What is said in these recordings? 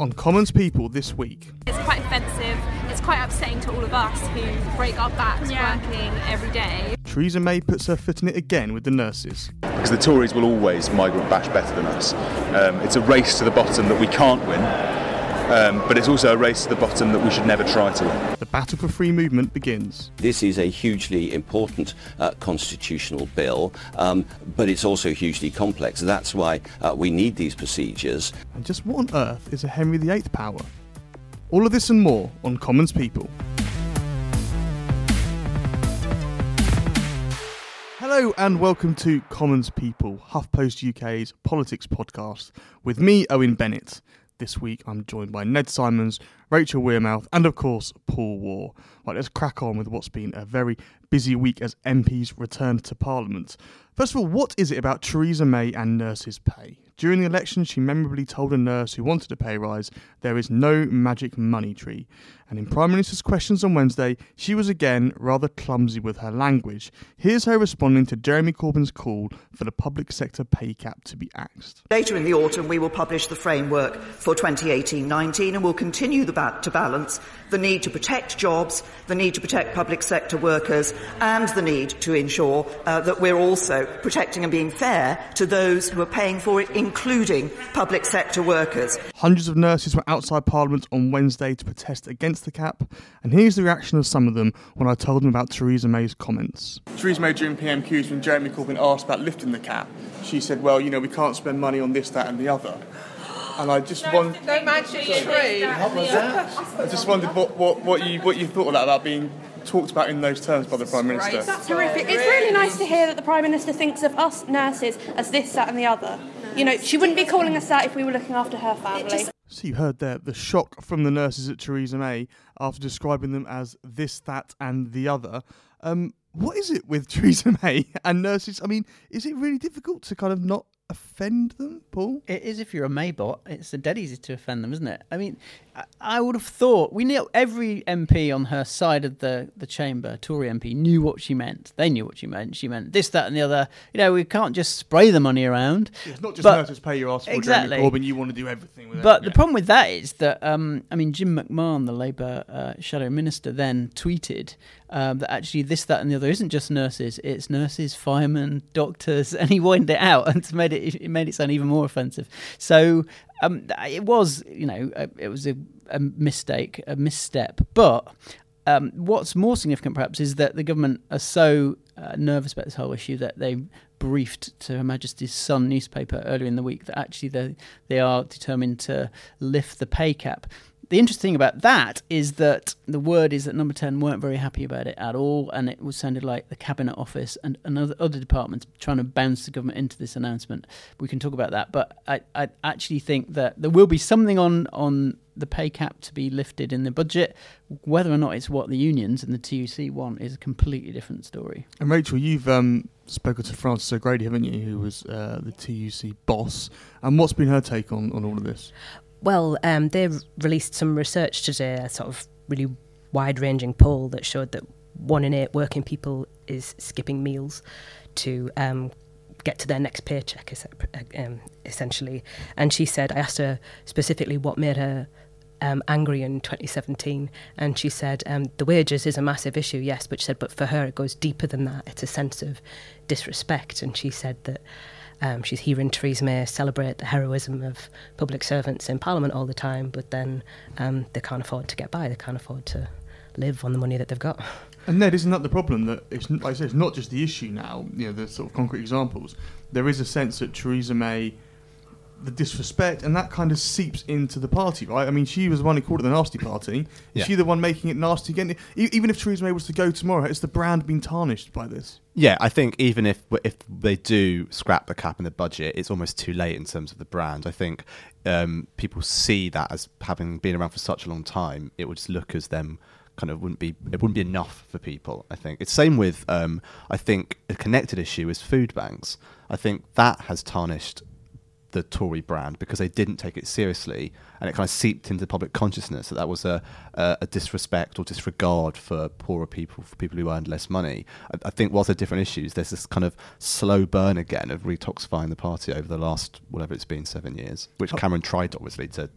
On Commons People this week. It's quite offensive. It's quite upsetting to all of us who break our backs Yeah. working every day. Theresa May puts her foot in it again with the nurses. because the Tories will always migrant bash better than us. Um, it's a race to the bottom that we can't win, um, but it's also a race to the bottom that we should never try to win. The battle for free movement begins. This is a hugely important uh, constitutional bill, um, but it's also hugely complex. That's why uh, we need these procedures. And just what on earth is a Henry VIII power? All of this and more on Commons People. Hello and welcome to Commons People, HuffPost UK's politics podcast, with me, Owen Bennett. This week I'm joined by Ned Simons, Rachel Wearmouth, and of course, Paul Waugh. Right, let's crack on with what's been a very busy week as MPs return to Parliament. First of all, what is it about Theresa May and nurses' pay? During the election, she memorably told a nurse who wanted a pay rise, there is no magic money tree. And in Prime Minister's questions on Wednesday, she was again rather clumsy with her language. Here's her responding to Jeremy Corbyn's call for the public sector pay cap to be axed. Later in the autumn, we will publish the framework for 2018-19 and we will continue the ba- to balance the need to protect jobs, the need to protect public sector workers, and the need to ensure uh, that we're also protecting and being fair to those who are paying for it, including public sector workers. Hundreds of nurses were outside Parliament on Wednesday to protest against the cap, and here's the reaction of some of them when I told them about Theresa May's comments. Theresa May during PMQs when Jeremy Corbyn asked about lifting the cap, she said, "Well, you know, we can't spend money on this, that, and the other." And I just wondered, No magic tree. I just wondered what, what, what you what you thought of that about being talked about in those terms by the Prime Minister. That's horrific. It's really nice to hear that the Prime Minister thinks of us nurses as this, that, and the other. You know, she wouldn't be calling us that if we were looking after her family. So you heard there the shock from the nurses at Theresa May after describing them as this, that, and the other. Um, what is it with Theresa May and nurses? I mean, is it really difficult to kind of not offend them, Paul? It is if you're a Maybot. It's dead easy to offend them, isn't it? I mean, I- I would have thought we knew every MP on her side of the, the chamber, Tory MP, knew what she meant. They knew what she meant. She meant this, that, and the other. You know, we can't just spray the money around. It's not just But- nurses pay your ass for Exactly. Jeremy Corbyn. You want to do everything with it. But the problem with that is that, um, I mean, Jim McMahon, the Labour uh, shadow minister, then tweeted um, that actually this, that, and the other isn't just nurses; it's nurses, firemen, doctors, and he widened it out and made it it made it sound even more offensive. So um, it was, you know, a, it was a, a mistake, a misstep, but. Um, what's more significant, perhaps, is that the government are so uh, nervous about this whole issue that they briefed to Her Majesty's Sun newspaper earlier in the week that actually they they are determined to lift the pay cap. The interesting thing about that is that the word is that Number Ten weren't very happy about it at all, and it was sounded like the Cabinet Office and, and other, other departments trying to bounce the government into this announcement. We can talk about that, but I, I actually think that there will be something on on the pay cap to be lifted in the budget. Whether or not it's what the unions and the TUC want is a completely different story. And Rachel, you've um, spoken to Frances O'Grady, haven't you, who was uh, the TUC boss. And what's been her take on, on all of this? Well, um, they released some research today, a sort of really wide ranging poll that showed that one in eight working people is skipping meals to um, get to their next paycheck, es- um, essentially. And she said, I asked her specifically what made her um, angry in 2017, and she said um, the wages is a massive issue, yes, but she said, but for her it goes deeper than that. It's a sense of disrespect, and she said that um, she's hearing Theresa May celebrate the heroism of public servants in Parliament all the time, but then um, they can't afford to get by. They can't afford to live on the money that they've got. And Ned, isn't that the problem? That it's like I said, it's not just the issue now. You know, the sort of concrete examples. There is a sense that Theresa May the disrespect, and that kind of seeps into the party, right? I mean, she was the one who called it the nasty party. Is Yeah. she the one making it nasty again? E- even if Theresa May was to go tomorrow, has the brand been tarnished by this? Yeah, I think even if if they do scrap the cap in the budget, it's almost too late in terms of the brand. I think um, people see that as having been around for such a long time, it would just look as them kind of wouldn't be it wouldn't be enough for people. I think it's same with um, I think a connected issue is food banks. I think that has tarnished the Tory brand because they didn't take it seriously, and it kind of seeped into public consciousness that that was a, a, a disrespect or disregard for poorer people, for people who earned less money. I, I think whilst they're different issues, there's this kind of slow burn again of retoxifying the party over the last whatever it's been seven years, which Oh. Cameron tried obviously to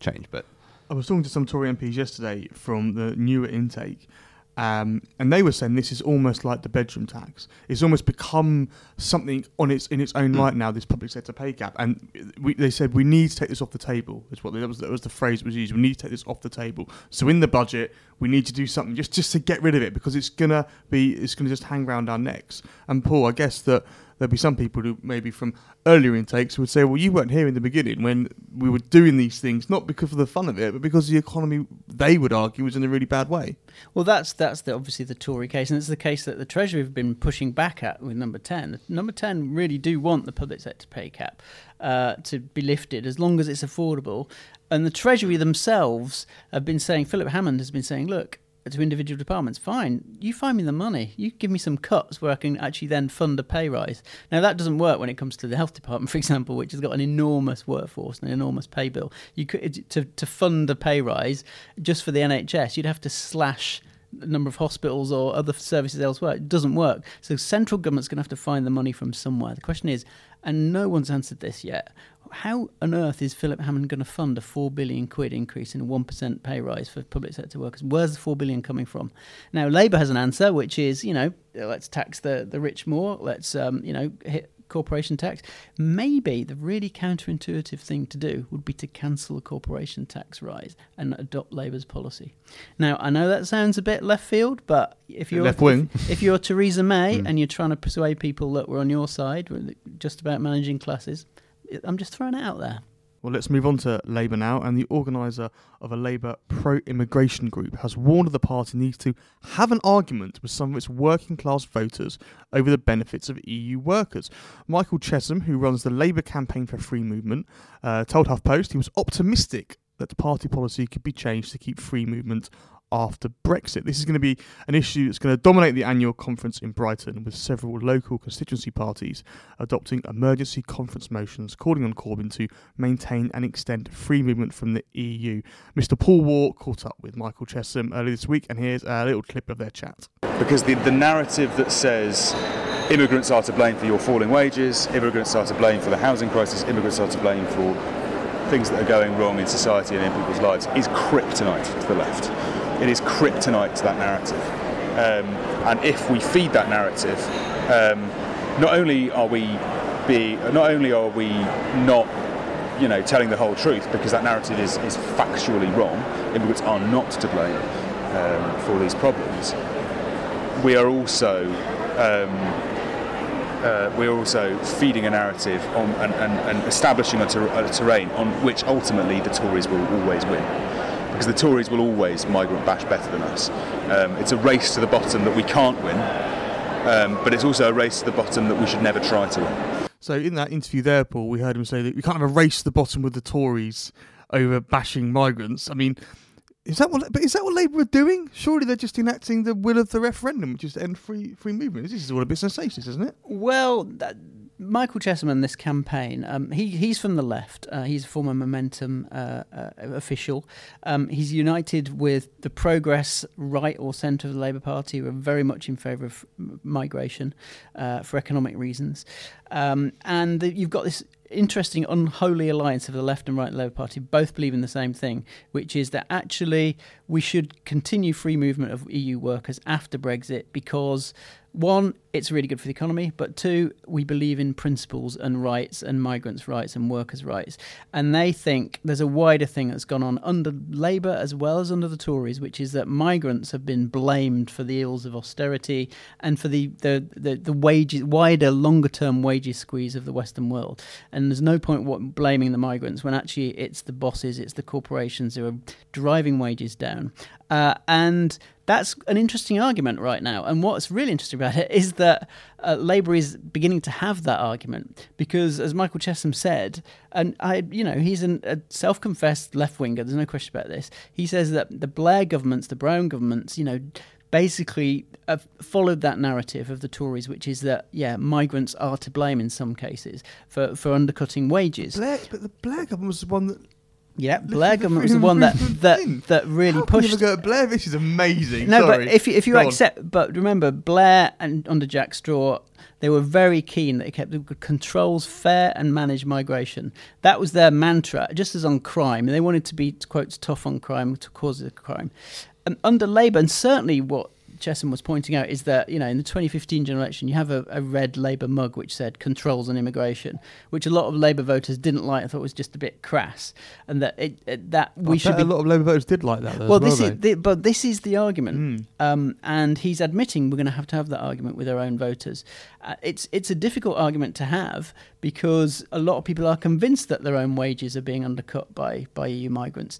change, but I was talking to some Tory MPs yesterday from the newer intake, um, and they were saying this is almost like the bedroom tax. It's almost become something on its in its own Mm. right now. This public sector pay gap, and we, they said we need to take this off the table. Is what that was. That was the phrase that was used. We need to take this off the table. So in the budget, we need to do something just just to get rid of it because it's gonna be it's gonna just hang around our necks. And Paul, I guess that there'll be some people who maybe from earlier intakes would say, well, you weren't here in the beginning when we were doing these things, not because of the fun of it, but because the economy, they would argue, was in a really bad way. Well, that's that's the, obviously the Tory case, and it's the case that the Treasury have been pushing back at with Number Ten. Number Ten really do want the public sector pay cap uh, to be lifted as long as it's affordable, and the Treasury themselves have been saying. Philip Hammond has been saying, look. To individual departments, fine. You find me the money. You give me some cuts where I can actually then fund a pay rise. Now that doesn't work when it comes to the health department, for example, which has got an enormous workforce and an enormous pay bill. You could to to fund a pay rise just for the NHS, you'd have to slash the number of hospitals or other services elsewhere. It doesn't work. So central government's going to have to find the money from somewhere. The question is, and no one's answered this yet. How on earth is Philip Hammond going to fund a four billion quid increase in a one percent pay rise for public sector workers? Where's the four billion coming from? Now Labour has an answer, which is you know let's tax the the rich more. Let's um, you know hit corporation tax. Maybe the really counterintuitive thing to do would be to cancel the corporation tax rise and adopt Labour's policy. Now, I know that sounds a bit left field, but if you're Left wing. if, if you're Theresa May hmm. and you're trying to persuade people that we're on your side, just about managing classes, I'm just throwing it out there. Well, let's move on to Labour now. And the organiser of a Labour pro immigration group has warned the party needs to have an argument with some of its working class voters over the benefits of EU workers. Michael Chessum, who runs the Labour campaign for free movement, uh, told HuffPost he was optimistic that party policy could be changed to keep free movement after Brexit. This is going to be an issue that's going to dominate the annual conference in Brighton, with several local constituency parties adopting emergency conference motions calling on Corbyn to maintain and extend free movement from the EU. Mr. Paul Waugh caught up with Michael Chessum earlier this week, and here's a little clip of their chat. Because the, the narrative that says immigrants are to blame for your falling wages, immigrants are to blame for the housing crisis, immigrants are to blame for things that are going wrong in society and in people's lives is kryptonite to the left. It is kryptonite to that narrative. Um, and if we feed that narrative, um, not only are we be, not only are we not you know, telling the whole truth because that narrative is, is factually wrong. Immigrants are not to blame um, for these problems. We are also um, uh, we're also feeding a narrative on, and, and, and establishing a, ter- a terrain on which ultimately the Tories will always win. Because the Tories will always migrant bash better than us. Um, it's a race to the bottom that we can't win, um, but it's also a race to the bottom that we should never try to win. So in that interview there, Paul, we heard him say that we can't have a race to the bottom with the Tories over bashing migrants. I mean, is that what? But is that what Labour are doing? Surely they're just enacting the will of the referendum, which is to end free free movement. This is all a bit sensationalist, isn't it? Well, that, Michael Chesterman, this campaign, um, he he's from the left. Uh, he's a former Momentum uh, uh, official. Um, he's united with the Progress right or centre of the Labour Party, who are very much in favour of migration uh, for economic reasons. Um, and the, you've got this interesting unholy alliance of the left and right Labour Party both believe in the same thing, which is that actually we should continue free movement of EU workers after Brexit because one, it's really good for the economy, but two, we believe in principles and rights and migrants' rights and workers' rights. And they think there's a wider thing that's gone on under Labour as well as under the Tories, which is that migrants have been blamed for the ills of austerity and for the, the, the, the wages, wider, longer term wages squeeze of the Western world. And there's no point what, blaming the migrants when actually it's the bosses, it's the corporations who are driving wages down. Uh, and that's an interesting argument right now. And what's really interesting about it is that uh, Labour is beginning to have that argument because, as Michael Chessum said, and I, you know, he's an, a self-confessed left winger. There's no question about this. He says that the Blair governments, the Brown governments, you know, basically uh, followed that narrative of the Tories, which is that yeah, migrants are to blame in some cases for for undercutting wages. Blair, but the Blair government was the one that yeah, Blair government was the one that that, that really How pushed. Can you go, Blair, this is amazing. No, Sorry. but if you, if you Go on. accept, but remember Blair and under Jack Straw, they were very keen that they kept the controls fair and managed migration. That was their mantra, just as on crime. They wanted to be quotes tough on crime to cause of crime. And under Labour, and certainly what Chessum was pointing out is that you know in the 2015 general election you have a, a red Labour mug which said controls on immigration, which a lot of Labour voters didn't like. I thought was just a bit crass, and that it, it that I we should bet be a lot of Labour voters did like that. Though, well, this well, is the, but this is the argument, Mm. um, and he's admitting we're going to have to have that argument with our own voters. Uh, it's it's a difficult argument to have because a lot of people are convinced that their own wages are being undercut by by EU migrants.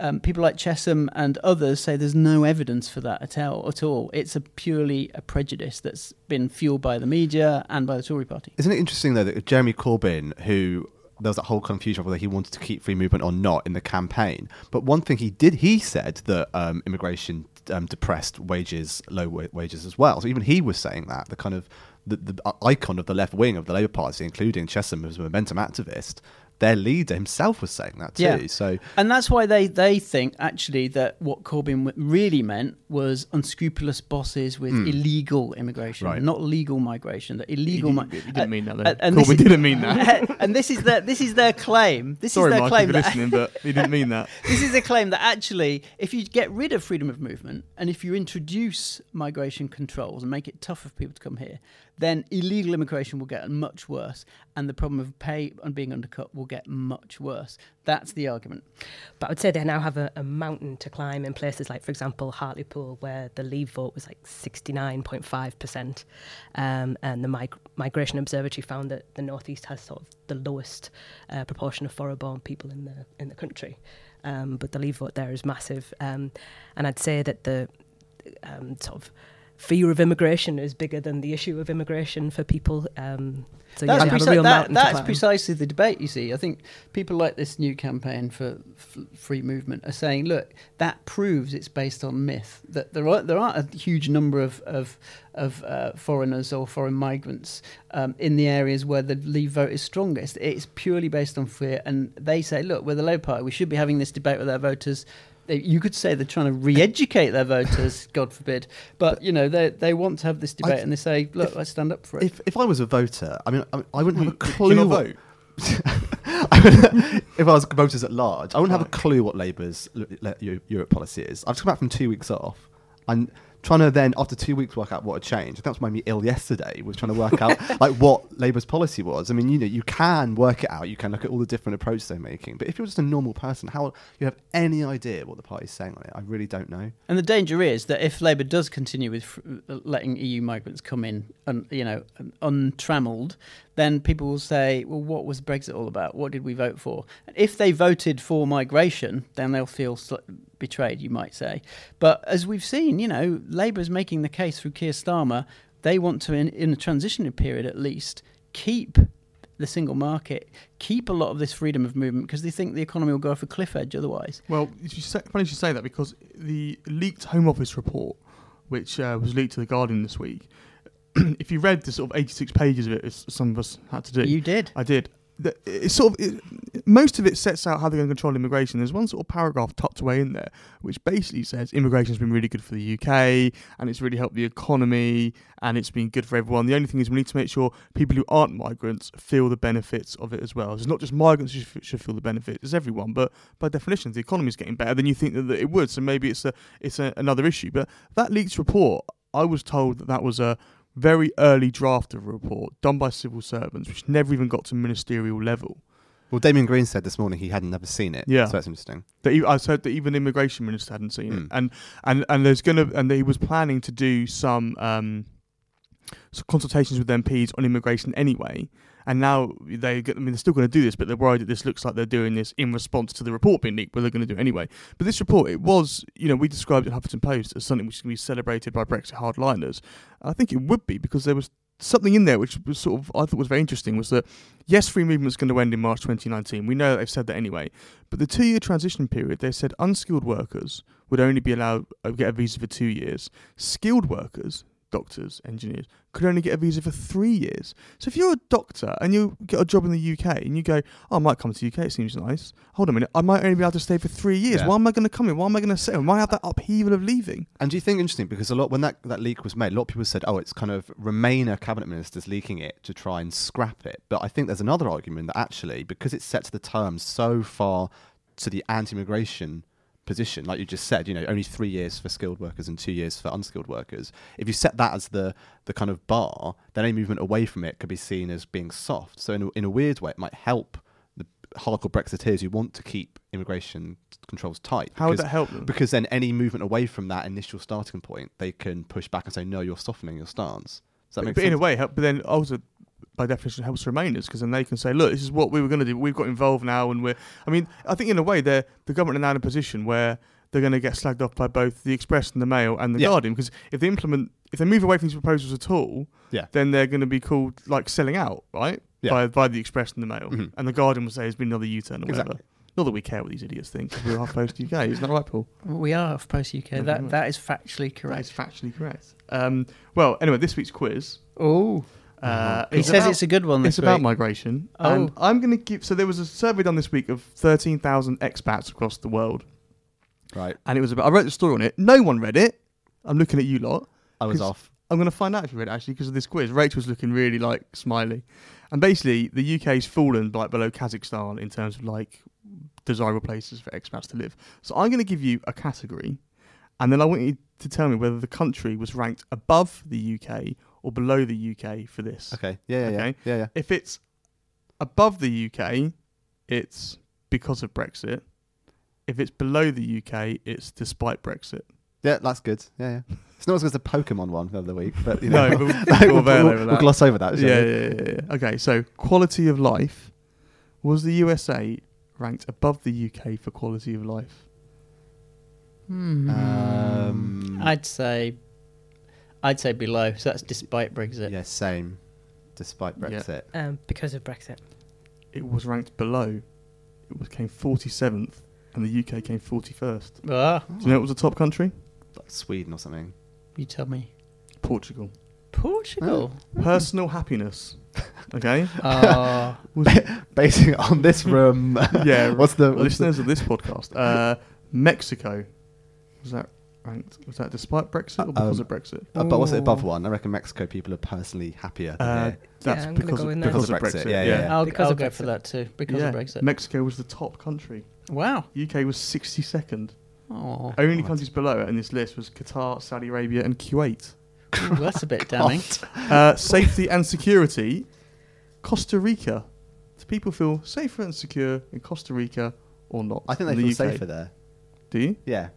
Um, people like Chessum and others say there's no evidence for that at all. At all, it's a purely a prejudice that's been fueled by the media and by the Tory Party. Isn't it interesting though that Jeremy Corbyn, who there was that whole confusion of whether he wanted to keep free movement or not in the campaign, but one thing he did, he said that um, immigration um, depressed wages, low wa- wages as well. So even he was saying that the kind of the, the icon of the left wing of the Labour Party, including Chessum, who's a momentum activist. Their leader himself was saying that too. Yeah. So And that's why they, they think actually that what Corbyn really meant was unscrupulous bosses with Hmm. illegal immigration, Right. not legal migration. That illegal. He- mi- he didn't mean that then. and- and Corbyn this is- didn't mean that. and this is their this is their claim. This Sorry, is their Mike, claim if that listening, but he didn't mean that. this is a claim that actually, if you get rid of freedom of movement and if you introduce migration controls and make it tough for people to come here, then illegal immigration will get much worse, and the problem of pay and being undercut will get much worse. That's the argument. But I would say they now have a, a mountain to climb in places like, for example, Hartlepool, where the Leave vote was like 69.5%. Um, and the mig- Migration Observatory found that the Northeast has sort of the lowest uh, proportion of foreign-born people in the in the country. Um, but the Leave vote there is massive. Um, and I'd say that the um, sort of fear of immigration is bigger than the issue of immigration for people. Um, so yeah, That's, a preci- real that- that's precisely the debate, you see. I think people like this new campaign for f- free movement are saying, look, that proves it's based on myth, that there, are, there aren't a huge number of, of, of uh, foreigners or foreign migrants um, in the areas where the Leave vote is strongest. It's purely based on fear. And they say, look, we're the Labour Party, we should be having this debate with our voters. You could say they're trying to re-educate their voters, God forbid. But, you know, they they want to have this debate, I- and they say, "Look, if- let's stand up for it." if if I was a voter, I mean, I, I wouldn't have a Do clue. not what- vote? If I was voters at large, I wouldn't have a clue what Labour's Europe policy is. I've just come back from two weeks off. I'm trying to then, after two weeks, work out what had changed. That's made me ill yesterday. Was trying to work out like what Labour's policy was. I mean, you know, you can work it out. You can look at all the different approaches they're making. But if you're just a normal person, how you have any idea what the party's saying on it? I really don't know. And the danger is that if Labour does continue with fr- uh, letting EU migrants come in, un, you know, untrammeled, then people will say, "Well, what was Brexit all about? What did we vote for?" And if they voted for migration, then they'll feel sl- betrayed, you might say. But as we've seen, you know, Labour's making the case through Keir Starmer. They want to, in, in a transitional period at least, keep the single market, keep a lot of this freedom of movement because they think the economy will go off a cliff edge otherwise. Well, if you say, funny you should say that because the leaked Home Office report, which uh, was leaked to the Guardian this week, if you read the sort of 86 pages of it, as some of us had to do, You did. I did. It's sort of it, most of it sets out how they're going to control immigration. There's one sort of paragraph tucked away in there which basically says immigration has been really good for the UK and it's really helped the economy and it's been good for everyone. The only thing is we need to make sure people who aren't migrants feel the benefits of it as well. It's not just migrants who should, feel the benefits; it's everyone. But by definition, the economy is getting better than you think that, that it would. So maybe it's a it's a, another issue. But that leaked report, I was told that that was a very early draft of a report done by civil servants, which never even got to ministerial level. Well, Damien Green said this morning he had never seen it. Yeah. so that's interesting. That he, I said that even the immigration minister hadn't seen it, Mm. and and and there's gonna and he was planning to do some um, some consultations with MPs on immigration anyway. And now they, get, I mean, they're still going to do this, but they're worried that this looks like they're doing this in response to the report being leaked, but they're going to do it anyway. But this report, it was, you know, we described it in Huffington Post as something which is going to be celebrated by Brexit hardliners. I think it would be because there was something in there which was sort of I thought was very interesting was that yes, free movement is going to end in March 2019. We know they've said that anyway. But the two-year transition period, they said unskilled workers would only be allowed uh, get a visa for two years. Skilled workers, doctors, engineers, could only get a visa for three years. So if you're a doctor and you get a job in the UK and you go, oh, I might come to the UK, it seems nice. Hold on a minute, I might only be able to stay for three years. Yeah. Why am I going to come in? Why am I going to sit? Why have that upheaval of leaving? And do you think interesting because a lot when that, that leak was made, a lot of people said, "Oh, it's kind of Remainer cabinet ministers leaking it to try and scrap it." But I think there's another argument that actually, because it sets the terms so far to the anti-immigration position, like you just said, you know, only three years for skilled workers and two years for unskilled workers. If you set that as the the kind of bar, then any movement away from it could be seen as being soft. So in a, in a weird way, it might help the hardcore Brexiteers who want to keep immigration controls tight. How would that help them? because then any movement away from that initial starting point, they can push back and say, "No, you're softening your stance." Does that but, make but sense? in a way, help, but then also by definition helps Remainers because then they can say, look, this is what we were going to do. We've got involved now, and we're. I mean, I think in a way, they're the government are now in a position where they're going to get slagged off by both the Express and the Mail and the Yeah. Guardian because if they implement, if they move away from these proposals at all, Yeah. then they're going to be called like selling out, right? Yeah. By by the Express and the Mail, Mhm. and the Guardian will say it's been another U-turn or Exactly. whatever. Not that we care what these idiots think because we're half post UK, isn't that right, Paul? We are off Post UK. Thank you That that is factually correct. That is correct. factually correct. Um, well, anyway, this week's quiz. Oh, Uh, he says about- it's a good one. This It's about migration. Oh. And I'm going to give. So there was a survey done this week of 13,000 expats across the world. Right. And it was about. I wrote the story on it. No one read it. I'm looking at you lot. I was off. I'm going to find out if you read it actually because of this quiz. Rachel was looking really like smiley. And basically, the UK's fallen like below Kazakhstan in terms of like desirable places for expats to live. So I'm going to give you a category, and then I want you to tell me whether the country was ranked above the UK or below the UK for this. Okay. Yeah. Yeah. Okay. Yeah. Yeah. If it's above the UK, it's because of Brexit. If it's below the UK, it's despite Brexit. Yeah. That's good. Yeah. Yeah. It's not as good as the Pokemon one for the week, but you know, No, we'll- we'll, we'll we'll- we'll gloss over that. Yeah, yeah, yeah, yeah. Okay, so quality of life was the USA ranked above the UK for quality of life? Hmm. Um, I'd say, I'd say below. So that's despite Brexit. yeah. Same. Despite Yeah. Brexit. Um, because of Brexit. It was ranked below. It was came 47th, and the UK came 41st. Ah, Do you know what was a top country? Like Sweden or something. you tell me. Portugal. Portugal. Personal happiness. Okay. Oh, Basing it on this room. yeah. What's the what's the- listeners of this podcast? Uh, Mexico. Was that ranked? Was that despite Brexit or because Um, of Brexit? Uh, but what's it above one? I reckon Mexico people are personally happier. Than Uh, that's Yeah, because go of, in there. because of Brexit. Brexit, yeah, yeah, yeah. I'll, Because I'll of go Brexit. for that too. Because Yeah. of Brexit. Mexico was the top country. wow. UK was 62nd. Oh, Only countries below it in this list was Qatar, Saudi Arabia, and Kuwait. Ooh, that's a bit damning. Uh, safety and security, Costa Rica. Do people feel safer and secure in Costa Rica or not? I think they in feel UK? safer there. Do you? Yeah.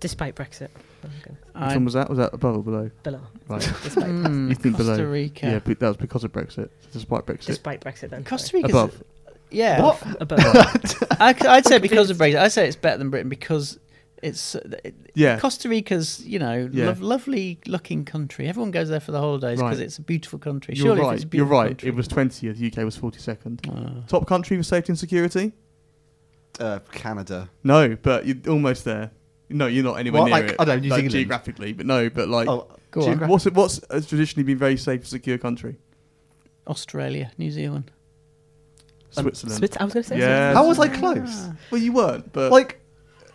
Despite Brexit. I'm Which one I'm, was that? Was that above or below? Below. Right. Despite, Hmm, You think Costa below? Rica. Yeah, but that was because of Brexit. Despite Brexit. despite Brexit then. Costa Rica. Above. Yeah. Above. Above. I, would say because of Brexit. I'd say it's better than Britain because it's uh, it, Yeah. Costa Rica's you know Yeah. lov- lovely looking country. Everyone goes there for the holidays because Right. it's a beautiful country. You're Surely right. it's a You're right. country- It was 20th. The UK was 42nd. Uh, Top country for safety and security? Uh, Canada. No, but you're almost there. No, you're not anywhere What, near like, it. I don't know, New like, Zealand? geographically, but no, but like, Oh, Go on. geogra- what's it, what's has traditionally been very safe and secure country? Australia, New Zealand. Um, Switzerland. Swiss- I was going to say Yeah. How was I close? well, you weren't, but Like,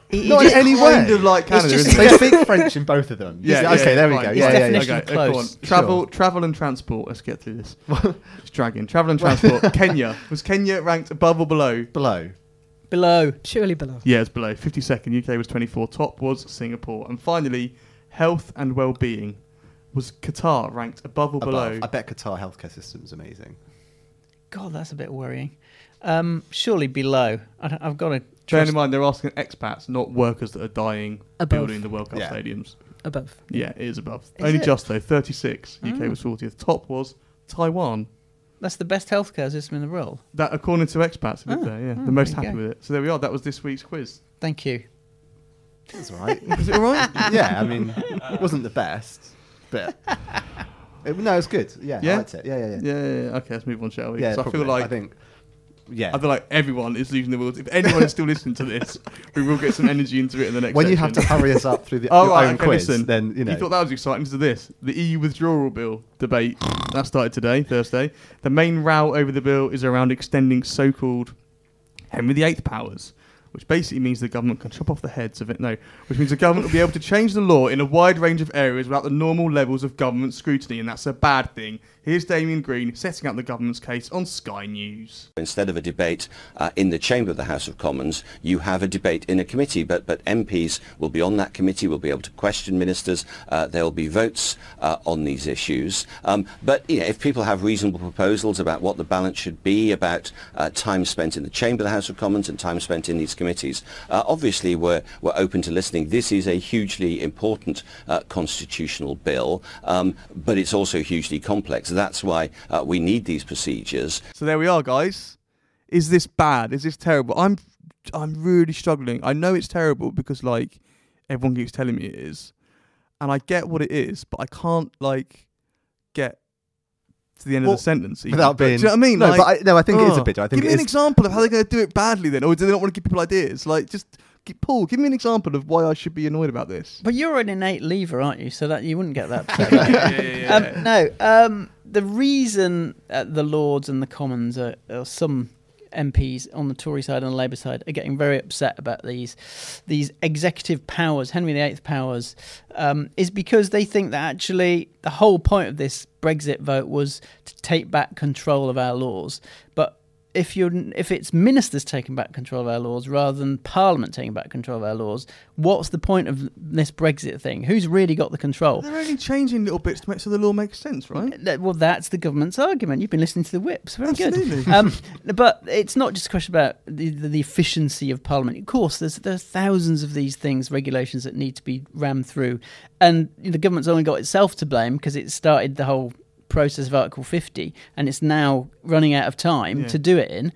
He- he not in any kind way. of like Canada, just- isn't they speak French in both of them. Yeah, okay, yeah, there we fine. go. It's Yeah, yeah, yeah. definition Okay, of go on. close. Travel, Sure. travel and transport. Let's get through this. it's dragging. Travel and transport. Kenya was Kenya ranked above or below? Below. Below. Surely below. Yeah, it's below. 52nd. UK was 24. Top was Singapore. And finally, health and well-being. was Qatar ranked above or below? I bet Qatar healthcare system is amazing. God, that's a bit worrying. Um, surely below. I I've got to. Bear in mind, they're asking expats, not workers that are dying Above. building the World Cup Yeah. stadiums. Above. Yeah, it is above. Is Only it? just though. Thirty-six. UK Oh. was fortieth. Top was Taiwan. That's the best healthcare system in the world. That according to expats ah, who live Oh, there. Yeah, oh, the most there you happy go. with it. So there we are. That was this week's quiz. Thank you. That's all right. Was it all right? yeah, I mean, it wasn't the best, but it, no, it's good. Yeah, Yeah? I liked it. Yeah, yeah, yeah. Yeah, yeah, yeah. Okay, let's move on, shall we? Yeah, 'Cause I feel like I think. Yeah. I feel like everyone is losing the will. If anyone is still listening to this, we will get some energy into it in the next. when you have to hurry us up through the Oh, your right, own okay, quiz, listen. then you know. You thought that was exciting. To this, the EU withdrawal bill debate that started today, Thursday. The main row over the bill is around extending so-called Henry VIII powers, which basically means the government can chop off the heads of it. No, which means the government will be able to change the law in a wide range of areas without the normal levels of government scrutiny, and that's a bad thing. Here's Damien Green setting out the government's case on Sky News. Instead of a debate uh, in the chamber of the House of Commons, you have a debate in a committee, but, but MPs will be on that committee, will be able to question ministers, uh, there will be votes uh, on these issues. Um, but you know, if people have reasonable proposals about what the balance should be, about uh, time spent in the chamber of the House of Commons and time spent in these committees, uh, obviously we're, we're open to listening. This is a hugely important uh, constitutional bill, um, but it's also hugely complex. That's why uh, we need these procedures. So there we are, guys. Is this bad? Is this terrible? I'm I'm really struggling. I know it's terrible because like everyone keeps telling me it is. And I get what it is, but I can't like get to the end Well, of the sentence even. without But- being- do you know what I mean? No, Like, but I- no, I think it is a oh, bit- I think give it me an example of how they're going to do it badly then, or do they not want to give people ideas? Like, just give, Paul, give me an example of why I should be annoyed about this. But you're an innate Leaver, aren't you? So that you wouldn't get that. upset. Yeah, yeah, yeah, Um, no, um, the reason uh, the Lords and the Commons are, or some MPs on the Tory side and the Labour side are getting very upset about these these executive powers, Henry VIII powers, um, is because they think that actually the whole point of this Brexit vote was to take back control of our laws, but if you're if it's ministers taking back control of our laws rather than Parliament taking back control of our laws, what's the point of this Brexit thing? Who's really got the control? They're only changing little bits to make sure the law makes sense, right? Well, that's the government's argument. You've been listening to the whips. Very Absolutely. good. Um, but it's not just a question about the, the, the efficiency of Parliament. Of course, there's there's thousands of these things, regulations that need to be rammed through, and the government's only got itself to blame because it started the whole process of Article 50, and it's now running out of time Yeah. to do it in.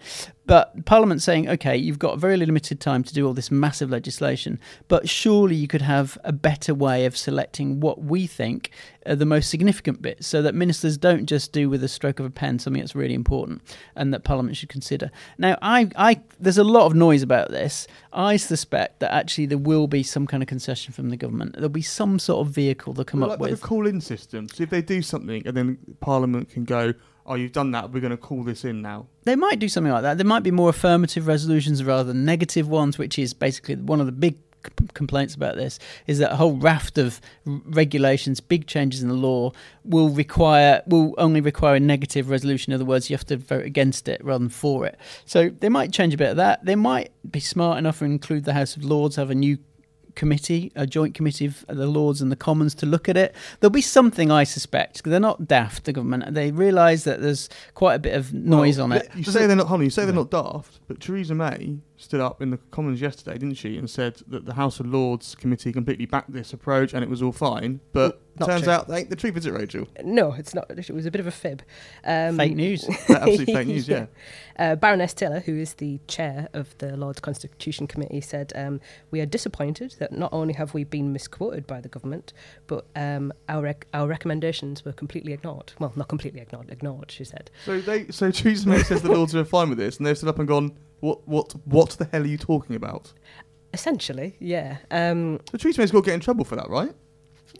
But Parliament's saying, okay, you've got very limited time to do all this massive legislation, but surely you could have a better way of selecting what we think are the most significant bits so that ministers don't just do with a stroke of a pen something that's really important and that Parliament should consider. Now, I, I, there's a lot of noise about this. I suspect that actually there will be some kind of concession from the government. There'll be some sort of vehicle they'll come Well, up like, with. like a call-in system. So if they do something, and then Parliament can go, "Oh, you've done that. We're going to call this in now." They might do something like that. There might be more affirmative resolutions rather than negative ones, which is basically one of the big complaints about this is that a whole raft of regulations, big changes in the law will require will only require a negative resolution. In other words, you have to vote against it rather than for it. So they might change a bit of that. They might be smart enough to include the House of Lords, have a new committee, a joint committee of the Lords and the Commons to look at it. There'll be something, I suspect, they're not daft, the government. They realise that there's quite a bit of noise Well, on it. You say they're not. Hold on. You say they're not daft, but Theresa May stood up in the Commons yesterday, didn't she, and said that the House of Lords committee completely backed this approach and it was all fine. But Not turns true. out that ain't the truth, is it, Rachel? No, it's not. It was a bit of a fib. Um, Fake news. Absolutely fake news. Yeah. Uh, Baroness Taylor, who is the chair of the Lords Constitution Committee, said, um, We are disappointed that not only have we been misquoted by the government, but um, our, rec- our recommendations were completely ignored. Well, not completely ignored, ignored, she said. So they. So Theresa May says the Lords are fine with this, and they've stood up and gone, "What? What? What the hell are you talking about?" Essentially, yeah. Um, So Theresa May's got to get in trouble for that, right?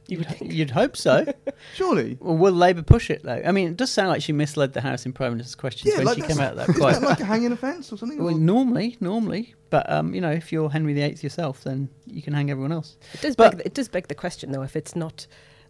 you would think. You'd hope so. Surely. well, will Labour push it though? I mean, it does sound like she misled the House in Prime Minister's questions when she that's- came out of that Isn't quite. that like a hanging offence or something? well, Or- normally, normally, but um, you know, if you're Henry VIII yourself, then you can hang everyone else. It does, But- beg, the- it does beg the question, though, if it's not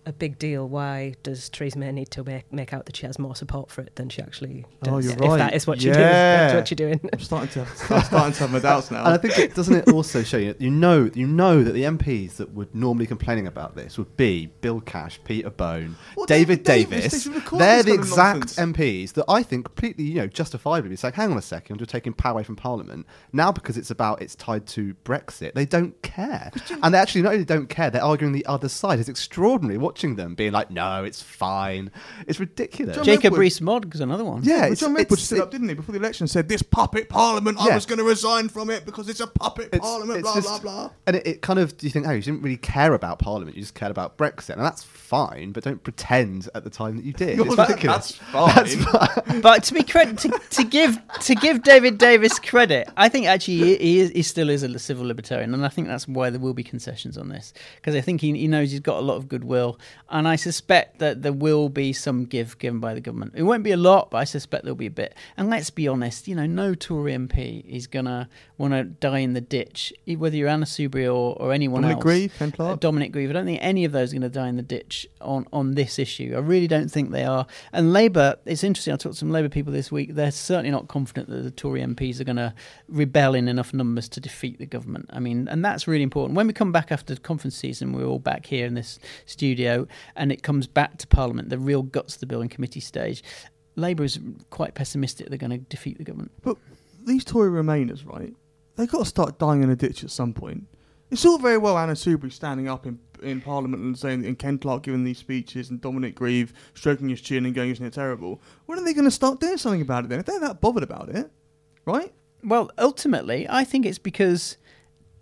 a big deal, why does Theresa May need to make, make out that she has more support for it than she actually oh, does? Oh, you're right. if that is what she yeah. does, that's what you're doing. I'm starting to, I'm starting to have my doubts now. And I think it doesn't it also show you you know you know that the MPs that would normally complaining about this would be Bill Cash, Peter Bone, Well, David David Davis, Davis. they they're the exact. MPs that I think completely you know justifiably be saying, hang on a second, you're taking power away from Parliament now because it's about it's tied to Brexit. They don't care, and they actually not only don't care, they're arguing the other side. It's extraordinary watching them being like, no, it's fine. It's ridiculous. John Jacob Rees-Mogg is another one. Yeah, But it's- John Redwood stood it- up, didn't he, before the election, said this puppet parliament. I was going to resign from it because it's a puppet It's- parliament. it's blah just- blah blah. And it, it kind of, do you think, oh, you didn't really care about Parliament, you just cared about Brexit. And that's fine, but don't pretend at the time that you did. You're It's like, ridiculous. That's fine. but to be credit to, to give to give David Davis credit, I think actually he, he, is, he still is a civil libertarian, and I think that's why there will be concessions on this because I think he, he knows he's got a lot of goodwill, and I suspect that there will be some give given by the government. It won't be a lot, but I suspect there'll be a bit. And let's be honest, you know, no Tory MP is gonna want to die in the ditch, whether you're Anna Soubry or, or anyone Dominic else. Grieve, Ken Clarke? Uh, Dominic Grieve. I don't think any of those are going to die in the ditch on, on this issue. I really don't think they are. And Labour, it's interesting. I talked to some Labour people this week. They're certainly not confident that the Tory MPs are going to rebel in enough numbers to defeat the government. I mean, and that's really important. When we come back after conference season, we're all back here in this studio, and it comes back to Parliament, the real guts of the bill in committee stage. Labour is quite pessimistic they're going to defeat the government. But these Tory Remainers, right? They've got to start dying in a ditch at some point. It's all very well Anna Soubry standing up in in Parliament and saying, and Ken Clarke giving these speeches, and Dominic Grieve stroking his chin and going, "Isn't it terrible?" When are they going to start doing something about it? Then, if they're that bothered about it, right? Well, ultimately, I think it's because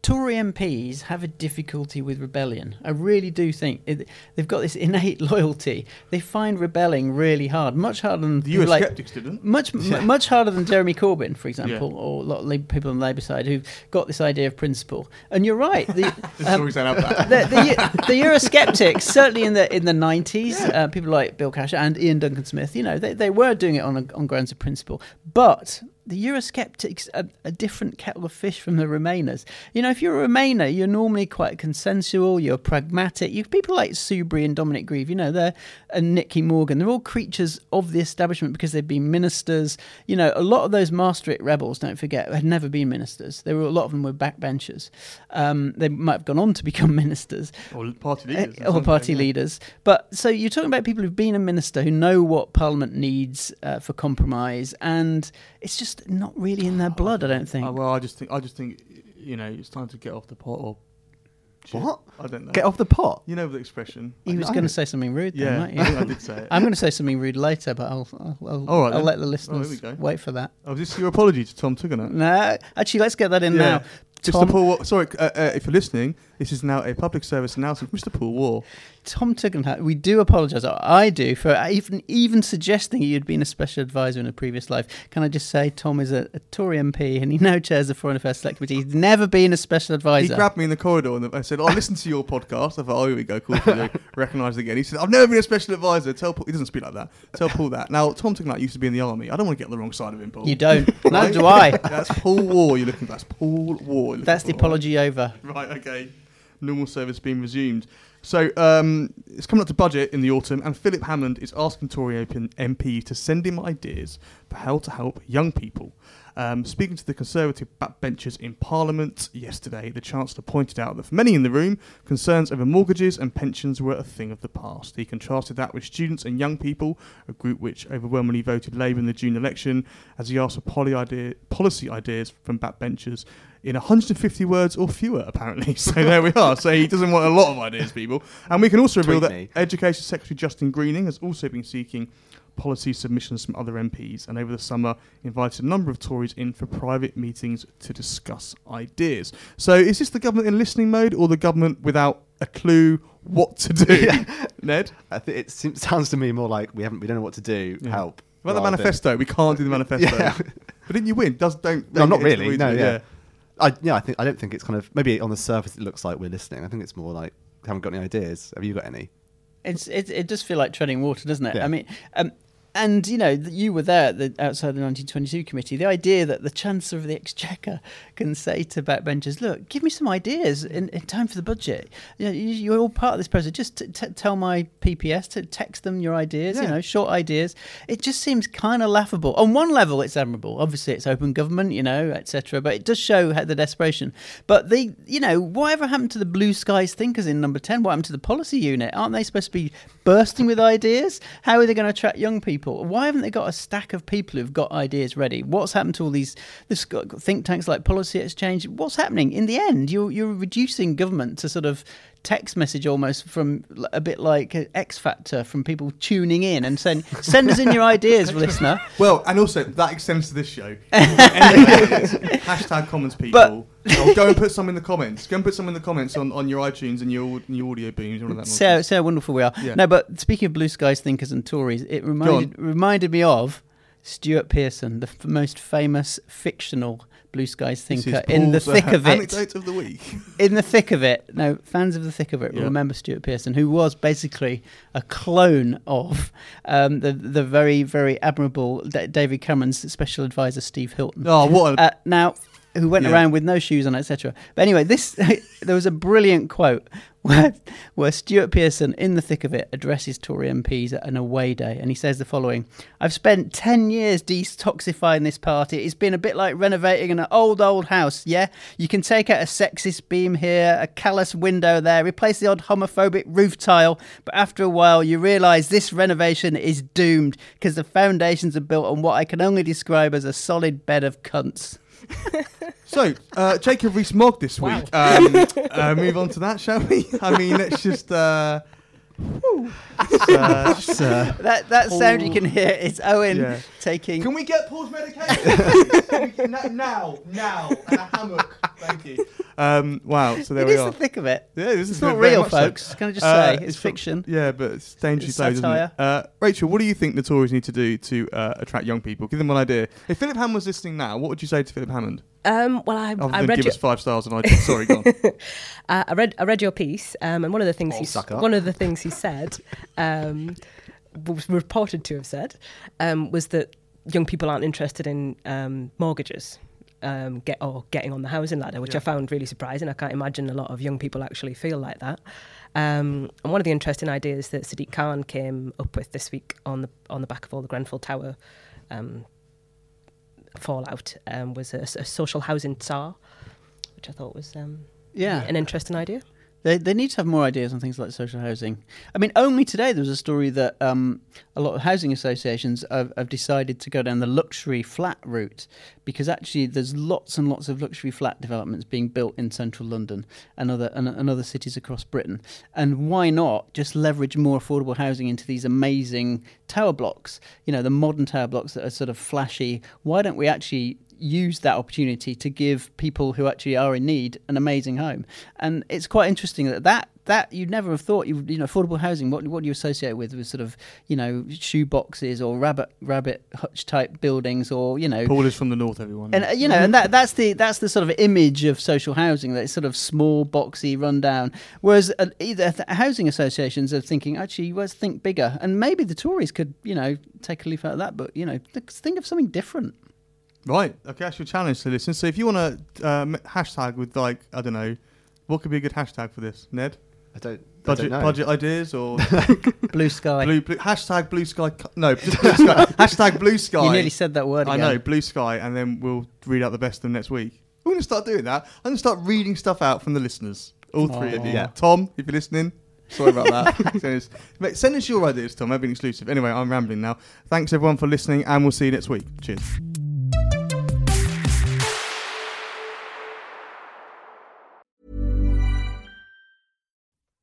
Tory MPs have a difficulty with rebellion. I really do think it, they've got this innate loyalty. They find rebelling really hard, much harder than The Eurosceptics didn't. much Yeah. m- much harder than Jeremy Corbyn, for example, Yeah. or a lot of people on the Labour side who've got this idea of principle. And you're right. The, This is always have that. the, the, the Eurosceptics, certainly in the in the nineties, uh, people like Bill Cash and Iain Duncan Smith, you know, they, they were doing it on a, on grounds of principle. But the Eurosceptics are a different kettle of fish from the Remainers. You know, if you're a Remainer, you're normally quite consensual, you're pragmatic. You people like Soubry and Dominic Grieve, you know, they're and Nicky Morgan, they're all creatures of the establishment because they've been ministers. You know, a lot of those Maastricht rebels, don't forget, had never been ministers. There were a lot of them were backbenchers. Um, they might have gone on to become ministers Or party leaders. or party leaders. But so you're talking about people who've been a minister who know what Parliament needs uh, for compromise, and it's just not really in their blood. I don't think. Uh, well, I just think, I just think, you know, it's time to get off the pot. Or shit. What? I don't know. Get off the pot. You know the expression. he was going to say something rude. Yeah, then, weren't? I think I did say it. I'm going to say something rude later, but I'll I'll, I'll, All right I'll then. let the Oh, listeners here we go. wait for that. Oh, is this your apology to Tom Tuggenham? No, actually, let's get that in Yeah. now. Mr. Tom, Paul, Wa- sorry, uh, uh, if you're listening, this is now a public service announcement. Mr. Paul Waugh. Tom Tugendhat, we do apologise. I do for even even suggesting you'd been a special advisor in a previous life. Can I just say Tom is a, a Tory MP and he now chairs the Foreign Affairs Select Committee. He's never been a special advisor. He grabbed me in the corridor and I said, oh, "I listened to your podcast." I thought, "Oh, here we go, cool." Recognised again. He said, "I've never been a special advisor." Tell Paul. He doesn't speak like that. Tell Paul that. Now, Tom Tugendhat used to be in the army. I don't want to get on the wrong side of him, Paul. You don't. Neither do I. That's Paul Waugh. You're looking for. That's Paul Waugh. That's the for, apology over. Right, okay. Normal service being resumed. So um, it's coming up to budget in the autumn, and Philip Hammond is asking Tory MP to send him ideas how to help young people. Um, speaking to the Conservative backbenchers in Parliament yesterday, the Chancellor pointed out that for many in the room, concerns over mortgages and pensions were a thing of the past. He contrasted that with students and young people, a group which overwhelmingly voted Labour in the June election, as he asked for poly idea, policy ideas from backbenchers in 150 words or fewer, apparently. So there we are. So he doesn't want a lot of ideas, people. And we can also reveal Tweet that me. Education Secretary Justine Greening has also been seeking policy submissions from other MPs and over the summer invited a number of Tories in for private meetings to discuss ideas. So is this the government in listening mode or the government without a clue what to do? Ned? I think it seems, sounds to me more like we haven't we don't know what to do. Yeah. Help. What about the manifesto? We can't do the manifesto. Yeah. But didn't you win? Does don't, No, don't not get into the really. No, of it, yeah. I yeah, I think I don't think it's kind of maybe on the surface it looks like we're listening. I think it's more like haven't got any ideas. Have you got any? It's it, it does feel like treading water, doesn't it? Yeah. I mean, um, and you know you were there at the, outside the 1922 committee. The idea that the Chancellor of the Exchequer can say to backbenchers, "Look, give me some ideas in, in time for the budget. You know, you, are all part of this process. Just t- t- tell my PPS to text them your ideas. Yeah. You know, short ideas. It just seems kind of laughable. On one level, it's admirable. Obviously, it's open government, you know, etc. But it does show the desperation. But the, you know, whatever happened to the blue skies thinkers in number ten? What happened to the policy unit? Aren't they supposed to be bursting with ideas? How are they going to attract young people? Why haven't they got a stack of people who've got ideas ready? What's happened to all these this think tanks like Policy Exchange? What's happening in the end? You're you're reducing government to sort of text message almost from a bit like X Factor from people tuning in and saying, "Send us in your ideas, listener." Well, and also that extends to this show. anyway, hashtag Commons people. But, oh, go and put some in the comments. Go and put some in the comments on, on your iTunes and your your Audioboom. All of that. See how, see how wonderful we are. Yeah. No, but speaking of blue skies thinkers and Tories, it reminded reminded me of Stewart Pearson, the f- most famous fictional blue skies thinker in the thick uh, of it. Anecdote of the week. in the thick of it. No, fans of the thick of it yeah. remember Stewart Pearson, who was basically a clone of um, the the very very admirable D- David Cameron's special advisor Steve Hilton. Oh, what! A- uh, now who went yeah. around with no shoes on, etc. But anyway, this there was a brilliant quote where, where Stewart Pearson, in the thick of it, addresses Tory MPs at an away day, and he says the following: "I've spent ten years detoxifying this party. It's been a bit like renovating an old old house. Yeah, you can take out a sexist beam here, a callous window there, replace the odd homophobic roof tile, but after a while, you realise this renovation is doomed because the foundations are built on what I can only describe as a solid bed of cunts." So, uh, Jacob Rees-Mogg this wow. week. Um, uh, move on to that, shall we? I mean, let's just. Uh, uh, just, uh, that that sound you can hear is Owen yeah. taking. Can we get Paul's medication? now, now, and a hammock. Thank you. Um, wow, so there it we is are. the thick of it. Yeah, this it's is not real, folks. So. Can I just uh, say it's, it's fiction? yeah, but it's dangerously so, isn't it? Uh, Rachel, what do you think the Tories need to do to uh, attract young people? Give them an idea. If Philip Hammond was listening now, what would you say to Philip Hammond? Um, well, I, Other I read give your, us five stars and I sorry, go uh, I read I read your piece, um, and one of the things oh, he one of the things he said um, was reported to have said um, was that young people aren't interested in um, mortgages um, get or getting on the housing ladder, which yeah. I found really surprising. I can't imagine a lot of young people actually feel like that. Um, and one of the interesting ideas that Sadiq Khan came up with this week on the on the back of all the Grenfell Tower um, fallout um, was a, a, social housing tsar, which I thought was um, yeah an interesting idea. They, they need to have more ideas on things like social housing. I mean, only today there was a story that um, a lot of housing associations have, have, decided to go down the luxury flat route because actually there's lots and lots of luxury flat developments being built in central London and other and, and other cities across Britain. And why not just leverage more affordable housing into these amazing tower blocks? You know, the modern tower blocks that are sort of flashy. Why don't we actually use that opportunity to give people who actually are in need an amazing home. And it's quite interesting that that, that you'd never have thought you you know affordable housing what what do you associate with with sort of you know shoe boxes or rabbit rabbit hutch type buildings or you know. Paul is from the north everyone. And uh, you know and that that's the that's the sort of image of social housing that it's sort of small boxy rundown. Whereas uh, either housing associations are thinking actually let's think bigger. And maybe the Tories could you know take a leaf out of that but you know think of something different Right. Okay, that's your challenge to listen. So if you want to um, hashtag with like I don't know, what could be a good hashtag for this, Ned? I don't. Budget I don't budget ideas or blue sky. Blue, blue hashtag blue sky. No, just blue sky. hashtag blue sky. You nearly said that word. I know blue sky, and then we'll read out the best of them next week. We're going to start doing that. I'm going to start reading stuff out from the listeners. All three of you. Yeah. Tom, if you're listening, Sorry about that. send, us, send us your ideas, Tom. I've been exclusive. Anyway, I'm rambling now. Thanks everyone for listening, and we'll see you next week. Cheers.